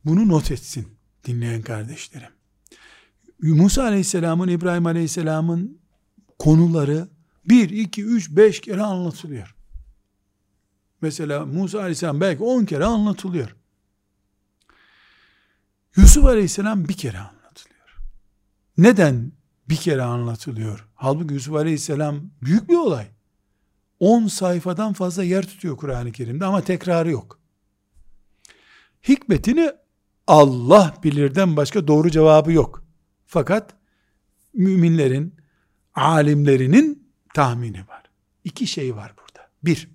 Bunu not etsin dinleyen kardeşlerim. Musa Aleyhisselam'ın, İbrahim Aleyhisselam'ın konuları 1, 2, 3, 5 kere anlatılıyor. Mesela Musa Aleyhisselam belki 10 kere anlatılıyor. Yusuf Aleyhisselam bir kere anlatılıyor. Neden bir kere anlatılıyor? Halbuki Yusuf Aleyhisselam büyük bir olay. 10 sayfadan fazla yer tutuyor Kur'an-ı Kerim'de ama tekrarı yok. Hikmetini Allah bilirden başka doğru cevabı yok. Fakat müminlerin, alimlerinin tahmini var. İki şey var burada. Bir,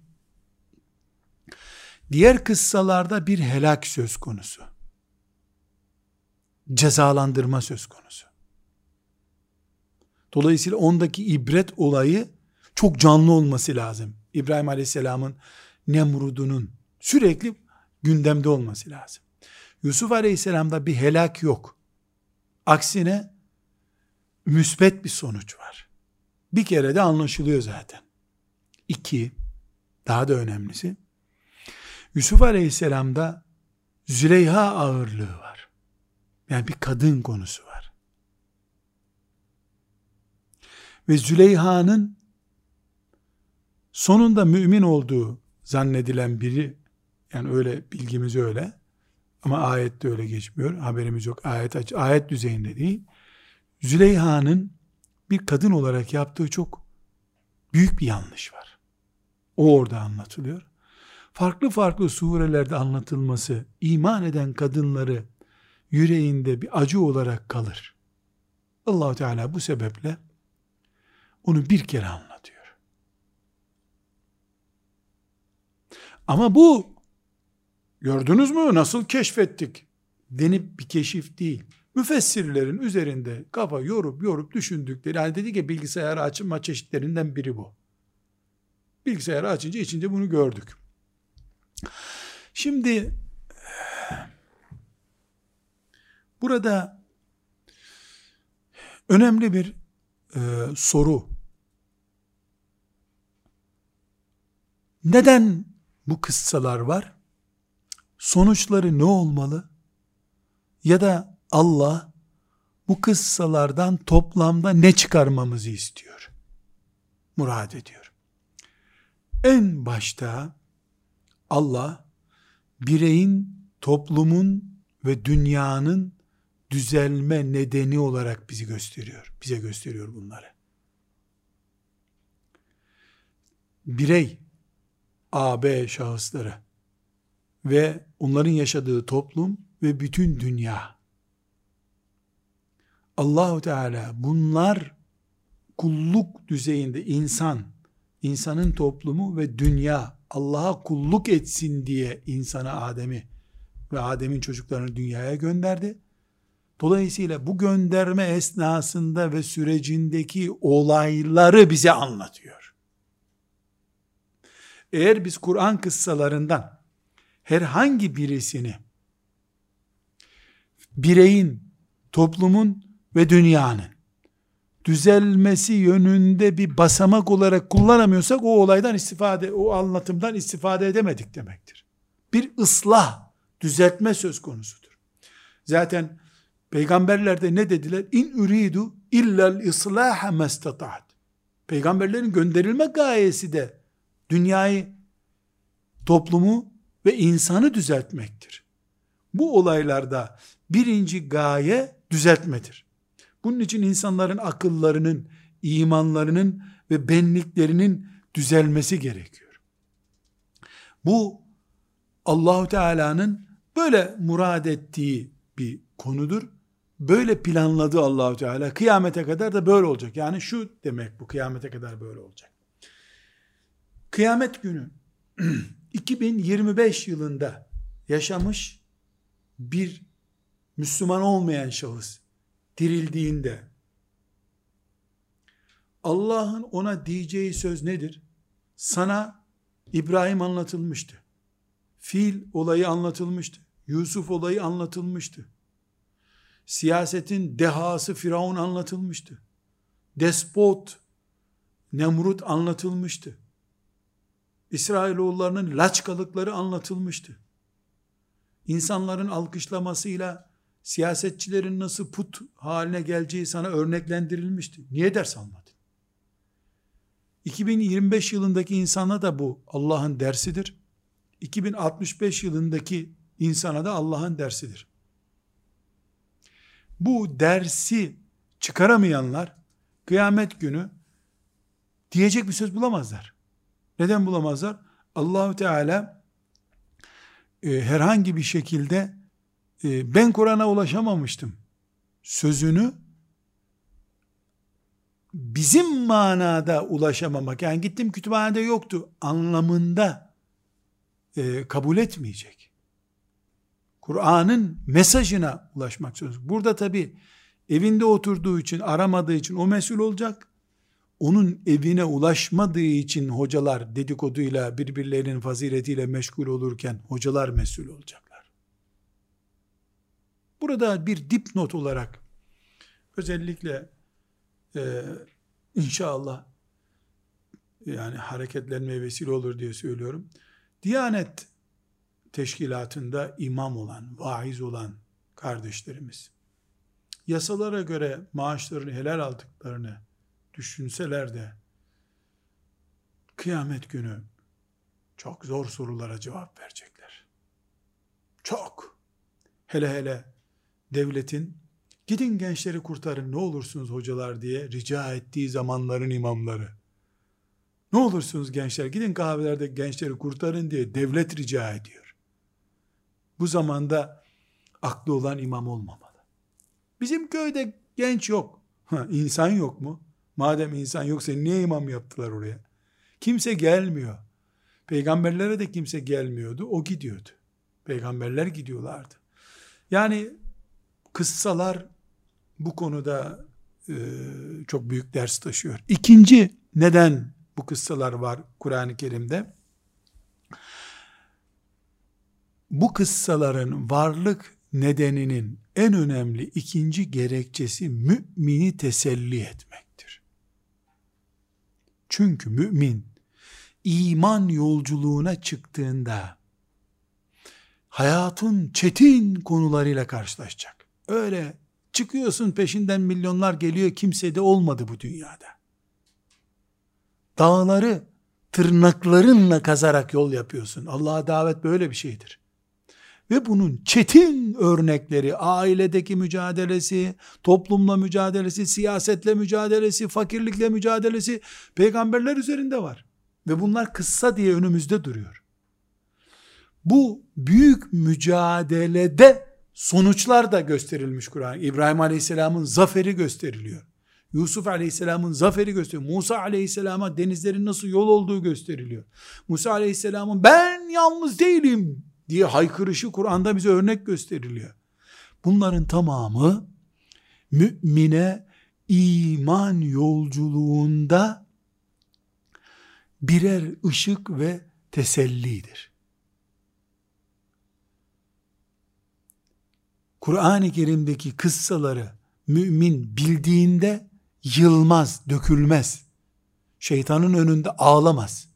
diğer kıssalarda bir helak söz konusu. Cezalandırma söz konusu. Dolayısıyla ondaki ibret olayı çok canlı olması lazım. İbrahim Aleyhisselam'ın Nemrud'unun sürekli gündemde olması lazım. Yusuf Aleyhisselam'da bir helak yok. Aksine müsbet bir sonuç var. Bir kere de anlaşılıyor zaten. İki, daha da önemlisi, Yusuf Aleyhisselam'da Züleyha ağırlığı var. Yani bir kadın konusu var. Ve Züleyha'nın sonunda mümin olduğu zannedilen biri, yani öyle bilgimiz öyle, ama ayette öyle geçmiyor. Haberimiz yok. Ayet ayet düzeyinde değil. Züleyha'nın bir kadın olarak yaptığı çok büyük bir yanlış var. O orada anlatılıyor. Farklı farklı surelerde anlatılması iman eden kadınları yüreğinde bir acı olarak kalır. allah Teala bu sebeple onu bir kere anlatıyor. Ama bu Gördünüz mü nasıl keşfettik? Denip bir keşif değil. Müfessirlerin üzerinde kafa yorup yorup düşündükleri, yani dedi ki bilgisayarı açma çeşitlerinden biri bu. Bilgisayarı açınca içinde bunu gördük. Şimdi burada önemli bir e, soru. Neden bu kıssalar var? Sonuçları ne olmalı? Ya da Allah bu kıssalardan toplamda ne çıkarmamızı istiyor? Murad ediyor. En başta Allah bireyin, toplumun ve dünyanın düzelme nedeni olarak bizi gösteriyor. Bize gösteriyor bunları. Birey, AB şahısları ve onların yaşadığı toplum ve bütün dünya. Allahu Teala bunlar kulluk düzeyinde insan, insanın toplumu ve dünya Allah'a kulluk etsin diye insana Adem'i ve Adem'in çocuklarını dünyaya gönderdi. Dolayısıyla bu gönderme esnasında ve sürecindeki olayları bize anlatıyor. Eğer biz Kur'an kıssalarından herhangi birisini bireyin, toplumun ve dünyanın düzelmesi yönünde bir basamak olarak kullanamıyorsak o olaydan istifade, o anlatımdan istifade edemedik demektir. Bir ıslah, düzeltme söz konusudur. Zaten peygamberler de ne dediler? İn uridu illel islaha mestataat. Peygamberlerin gönderilme gayesi de dünyayı, toplumu ve insanı düzeltmektir. Bu olaylarda birinci gaye düzeltmedir. Bunun için insanların akıllarının, imanlarının ve benliklerinin düzelmesi gerekiyor. Bu Allahu Teala'nın böyle murad ettiği bir konudur. Böyle planladı Allahu Teala. Kıyamete kadar da böyle olacak. Yani şu demek bu kıyamete kadar böyle olacak. Kıyamet günü 2025 yılında yaşamış bir Müslüman olmayan şahıs dirildiğinde Allah'ın ona diyeceği söz nedir? Sana İbrahim anlatılmıştı. Fil olayı anlatılmıştı. Yusuf olayı anlatılmıştı. Siyasetin dehası Firavun anlatılmıştı. Despot Nemrut anlatılmıştı. İsrailoğullarının laçkalıkları anlatılmıştı. İnsanların alkışlamasıyla siyasetçilerin nasıl put haline geleceği sana örneklendirilmişti. Niye ders almadın? 2025 yılındaki insana da bu Allah'ın dersidir. 2065 yılındaki insana da Allah'ın dersidir. Bu dersi çıkaramayanlar kıyamet günü diyecek bir söz bulamazlar. Neden bulamazlar? Allahu Teala e, herhangi bir şekilde e, ben Kur'an'a ulaşamamıştım sözünü bizim manada ulaşamamak yani gittim kütüphanede yoktu anlamında e, kabul etmeyecek. Kur'an'ın mesajına ulaşmak söz. Burada tabi evinde oturduğu için aramadığı için o mesul olacak. Onun evine ulaşmadığı için hocalar dedikoduyla birbirlerinin faziletiyle meşgul olurken hocalar mesul olacaklar. Burada bir dipnot olarak özellikle e, inşallah yani hareketlenmeye vesile olur diye söylüyorum. Diyanet teşkilatında imam olan, vaiz olan kardeşlerimiz, yasalara göre maaşlarını helal aldıklarını düşünseler de, kıyamet günü çok zor sorulara cevap verecekler. Çok. Hele hele devletin gidin gençleri kurtarın ne olursunuz hocalar diye rica ettiği zamanların imamları. Ne olursunuz gençler gidin kahvelerde gençleri kurtarın diye devlet rica ediyor. Bu zamanda aklı olan imam olmamalı. Bizim köyde genç yok. Ha, insan yok mu? Madem insan yoksa niye imam yaptılar oraya? Kimse gelmiyor. Peygamberlere de kimse gelmiyordu. O gidiyordu. Peygamberler gidiyorlardı. Yani kıssalar bu konuda e, çok büyük ders taşıyor. İkinci neden bu kıssalar var Kur'an-ı Kerim'de? Bu kıssaların varlık nedeninin en önemli ikinci gerekçesi mümini teselli etmektir. Çünkü mümin iman yolculuğuna çıktığında hayatın çetin konularıyla karşılaşacak. Öyle çıkıyorsun peşinden milyonlar geliyor kimse de olmadı bu dünyada. Dağları tırnaklarınla kazarak yol yapıyorsun. Allah'a davet böyle bir şeydir. Ve bunun çetin örnekleri, ailedeki mücadelesi, toplumla mücadelesi, siyasetle mücadelesi, fakirlikle mücadelesi peygamberler üzerinde var. Ve bunlar kıssa diye önümüzde duruyor. Bu büyük mücadelede sonuçlar da gösterilmiş Kur'an. İbrahim Aleyhisselam'ın zaferi gösteriliyor. Yusuf Aleyhisselam'ın zaferi gösteriliyor. Musa Aleyhisselam'a denizlerin nasıl yol olduğu gösteriliyor. Musa Aleyhisselam'ın ben yalnız değilim diye haykırışı Kur'an'da bize örnek gösteriliyor. Bunların tamamı mümine iman yolculuğunda birer ışık ve tesellidir. Kur'an-ı Kerim'deki kıssaları mümin bildiğinde yılmaz, dökülmez. Şeytanın önünde ağlamaz.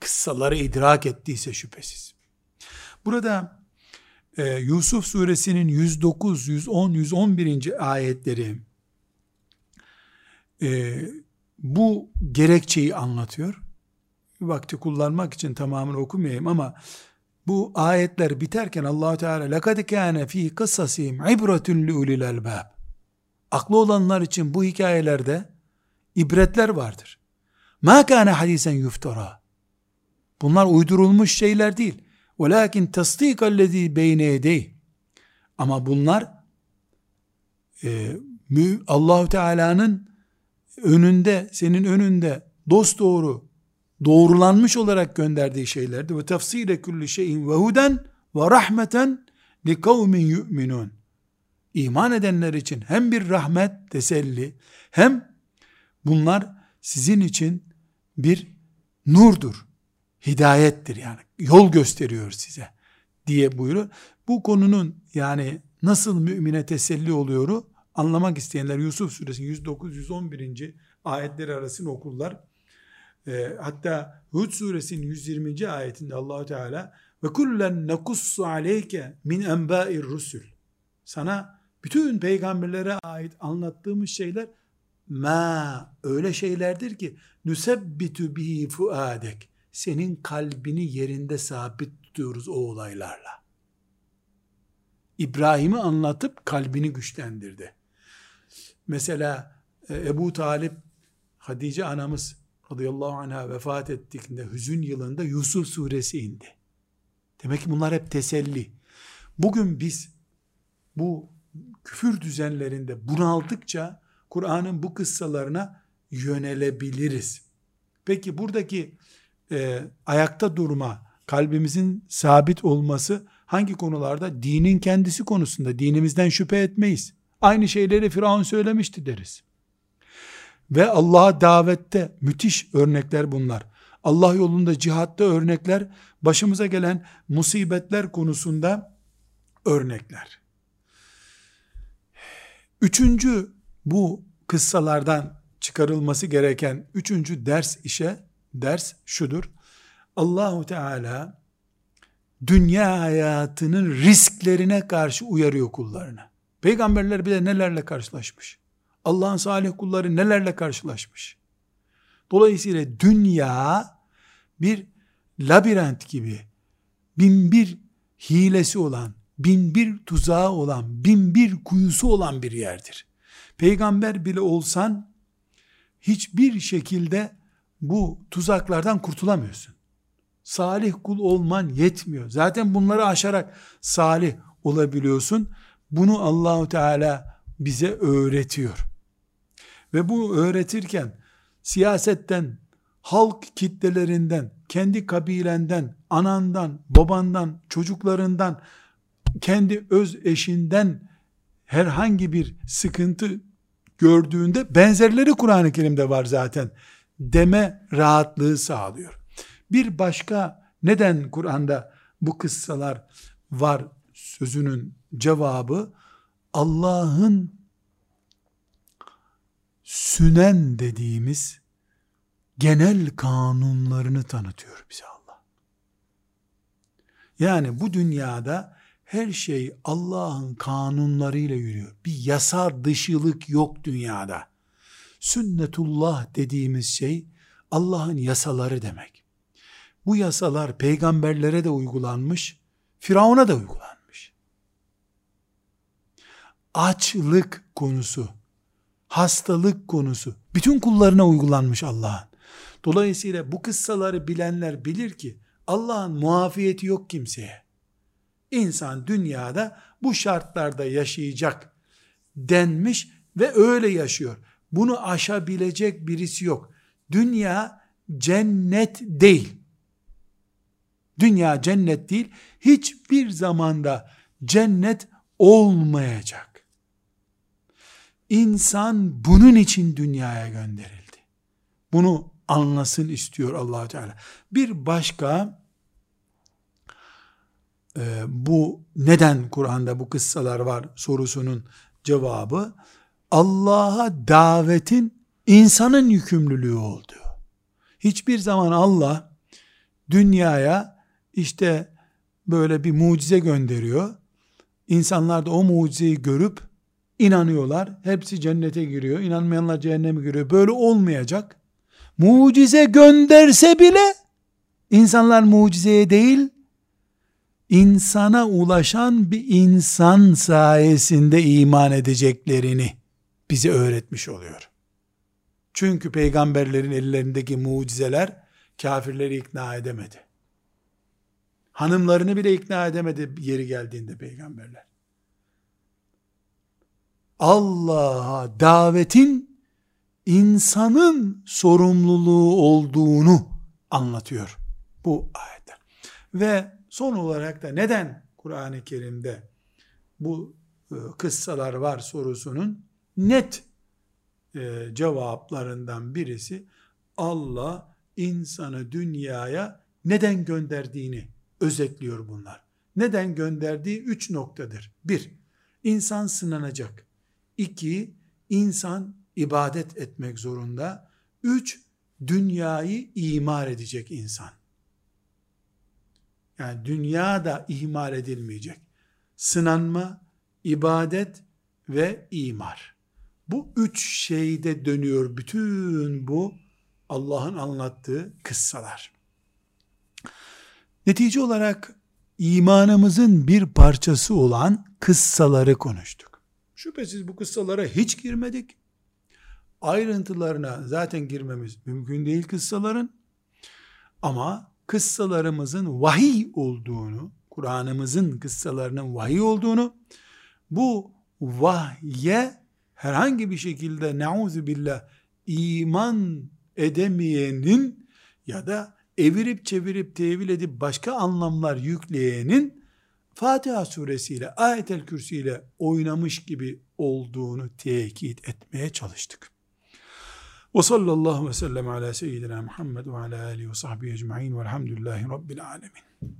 Kıssaları idrak ettiyse şüphesiz. Burada e, Yusuf suresinin 109, 110, 111. ayetleri e, bu gerekçeyi anlatıyor. Vakti kullanmak için tamamını okumayayım ama bu ayetler biterken Allah Teala lekad kana fi kıssasihim ibretun li albab. Aklı olanlar için bu hikayelerde ibretler vardır. Ma kana hadisen yuftara. Bunlar uydurulmuş şeyler değil. Velakin tasdikallezî beyne yedeyh. Ama bunlar e, Allahu Teala'nın önünde, senin önünde dost doğru doğrulanmış olarak gönderdiği şeylerdi. Ve tefsile kulli şeyin ve huden ve rahmeten li kavmin yu'minun. İman edenler için hem bir rahmet, teselli, hem bunlar sizin için bir nurdur, hidayettir yani. Yol gösteriyor size diye buyuruyor. Bu konunun yani nasıl mümine teselli oluyoru anlamak isteyenler Yusuf suresi 109-111. ayetleri arasını okurlar. E, hatta Hud suresinin 120. ayetinde Allahu Teala ve kullen nekussu aleyke min enba'ir rusul. Sana bütün peygamberlere ait anlattığımız şeyler ma öyle şeylerdir ki nusebbitu bihi fuadek. Senin kalbini yerinde sabit tutuyoruz o olaylarla. İbrahim'i anlatıp kalbini güçlendirdi. Mesela e, Ebu Talip Hadice anamız radıyallahu anh'a vefat ettiğinde hüzün yılında Yusuf suresi indi. Demek ki bunlar hep teselli. Bugün biz bu küfür düzenlerinde bunaldıkça Kur'an'ın bu kıssalarına yönelebiliriz. Peki buradaki e, ayakta durma, kalbimizin sabit olması hangi konularda? Dinin kendisi konusunda. Dinimizden şüphe etmeyiz. Aynı şeyleri Firavun söylemişti deriz. Ve Allah'a davette müthiş örnekler bunlar. Allah yolunda cihatta örnekler, başımıza gelen musibetler konusunda örnekler. Üçüncü bu kıssalardan çıkarılması gereken üçüncü ders işe, ders şudur. Allahu Teala dünya hayatının risklerine karşı uyarıyor kullarını. Peygamberler bile nelerle karşılaşmış. Allah'ın salih kulları nelerle karşılaşmış. Dolayısıyla dünya bir labirent gibi bin bir hilesi olan, bin bir tuzağı olan, bin bir kuyusu olan bir yerdir. Peygamber bile olsan hiçbir şekilde bu tuzaklardan kurtulamıyorsun. Salih kul olman yetmiyor. Zaten bunları aşarak salih olabiliyorsun. Bunu Allahu Teala bize öğretiyor. Ve bu öğretirken siyasetten, halk kitlelerinden, kendi kabilenden, anandan, babandan, çocuklarından, kendi öz eşinden herhangi bir sıkıntı gördüğünde benzerleri Kur'an-ı Kerim'de var zaten deme rahatlığı sağlıyor. Bir başka neden Kur'an'da bu kıssalar var sözünün cevabı Allah'ın sünen dediğimiz genel kanunlarını tanıtıyor bize Allah. Yani bu dünyada her şey Allah'ın kanunlarıyla yürüyor. Bir yasa dışılık yok dünyada. Sünnetullah dediğimiz şey Allah'ın yasaları demek. Bu yasalar peygamberlere de uygulanmış, Firavun'a da uygulanmış. Açlık konusu, hastalık konusu bütün kullarına uygulanmış Allah'ın. Dolayısıyla bu kıssaları bilenler bilir ki Allah'ın muafiyeti yok kimseye. İnsan dünyada bu şartlarda yaşayacak denmiş ve öyle yaşıyor. Bunu aşabilecek birisi yok. Dünya cennet değil. Dünya cennet değil. Hiçbir zamanda cennet olmayacak. İnsan bunun için dünyaya gönderildi. Bunu anlasın istiyor allah Teala. Bir başka e, bu neden Kur'an'da bu kıssalar var sorusunun cevabı Allah'a davetin insanın yükümlülüğü oldu. Hiçbir zaman Allah dünyaya işte böyle bir mucize gönderiyor. İnsanlar da o mucizeyi görüp inanıyorlar. Hepsi cennete giriyor. İnanmayanlar cehenneme giriyor. Böyle olmayacak. Mucize gönderse bile insanlar mucizeye değil insana ulaşan bir insan sayesinde iman edeceklerini bize öğretmiş oluyor. Çünkü peygamberlerin ellerindeki mucizeler kafirleri ikna edemedi. Hanımlarını bile ikna edemedi yeri geldiğinde peygamberler. Allah'a davetin insanın sorumluluğu olduğunu anlatıyor bu ayetler. Ve son olarak da neden Kur'an-ı Kerim'de bu e, kıssalar var sorusunun net e, cevaplarından birisi Allah insanı dünyaya neden gönderdiğini özetliyor bunlar. Neden gönderdiği üç noktadır. Bir, insan sınanacak. İki, insan ibadet etmek zorunda. Üç, dünyayı imar edecek insan. Yani dünya da ihmal edilmeyecek. Sınanma, ibadet ve imar. Bu üç şeyde dönüyor bütün bu Allah'ın anlattığı kıssalar. Netice olarak imanımızın bir parçası olan kıssaları konuştuk. Şüphesiz bu kıssalara hiç girmedik. Ayrıntılarına zaten girmemiz mümkün değil kıssaların. Ama kıssalarımızın vahiy olduğunu, Kur'an'ımızın kıssalarının vahiy olduğunu, bu vahye herhangi bir şekilde neuzu billah iman edemeyenin ya da evirip çevirip tevil edip başka anlamlar yükleyenin Fatiha suresiyle ayetel kürsüyle oynamış gibi olduğunu tekit etmeye çalıştık. Ve sallallahu ve sellem ala seyyidina Muhammed ve ala alihi ve sahbihi ecma'in velhamdülillahi rabbil alemin.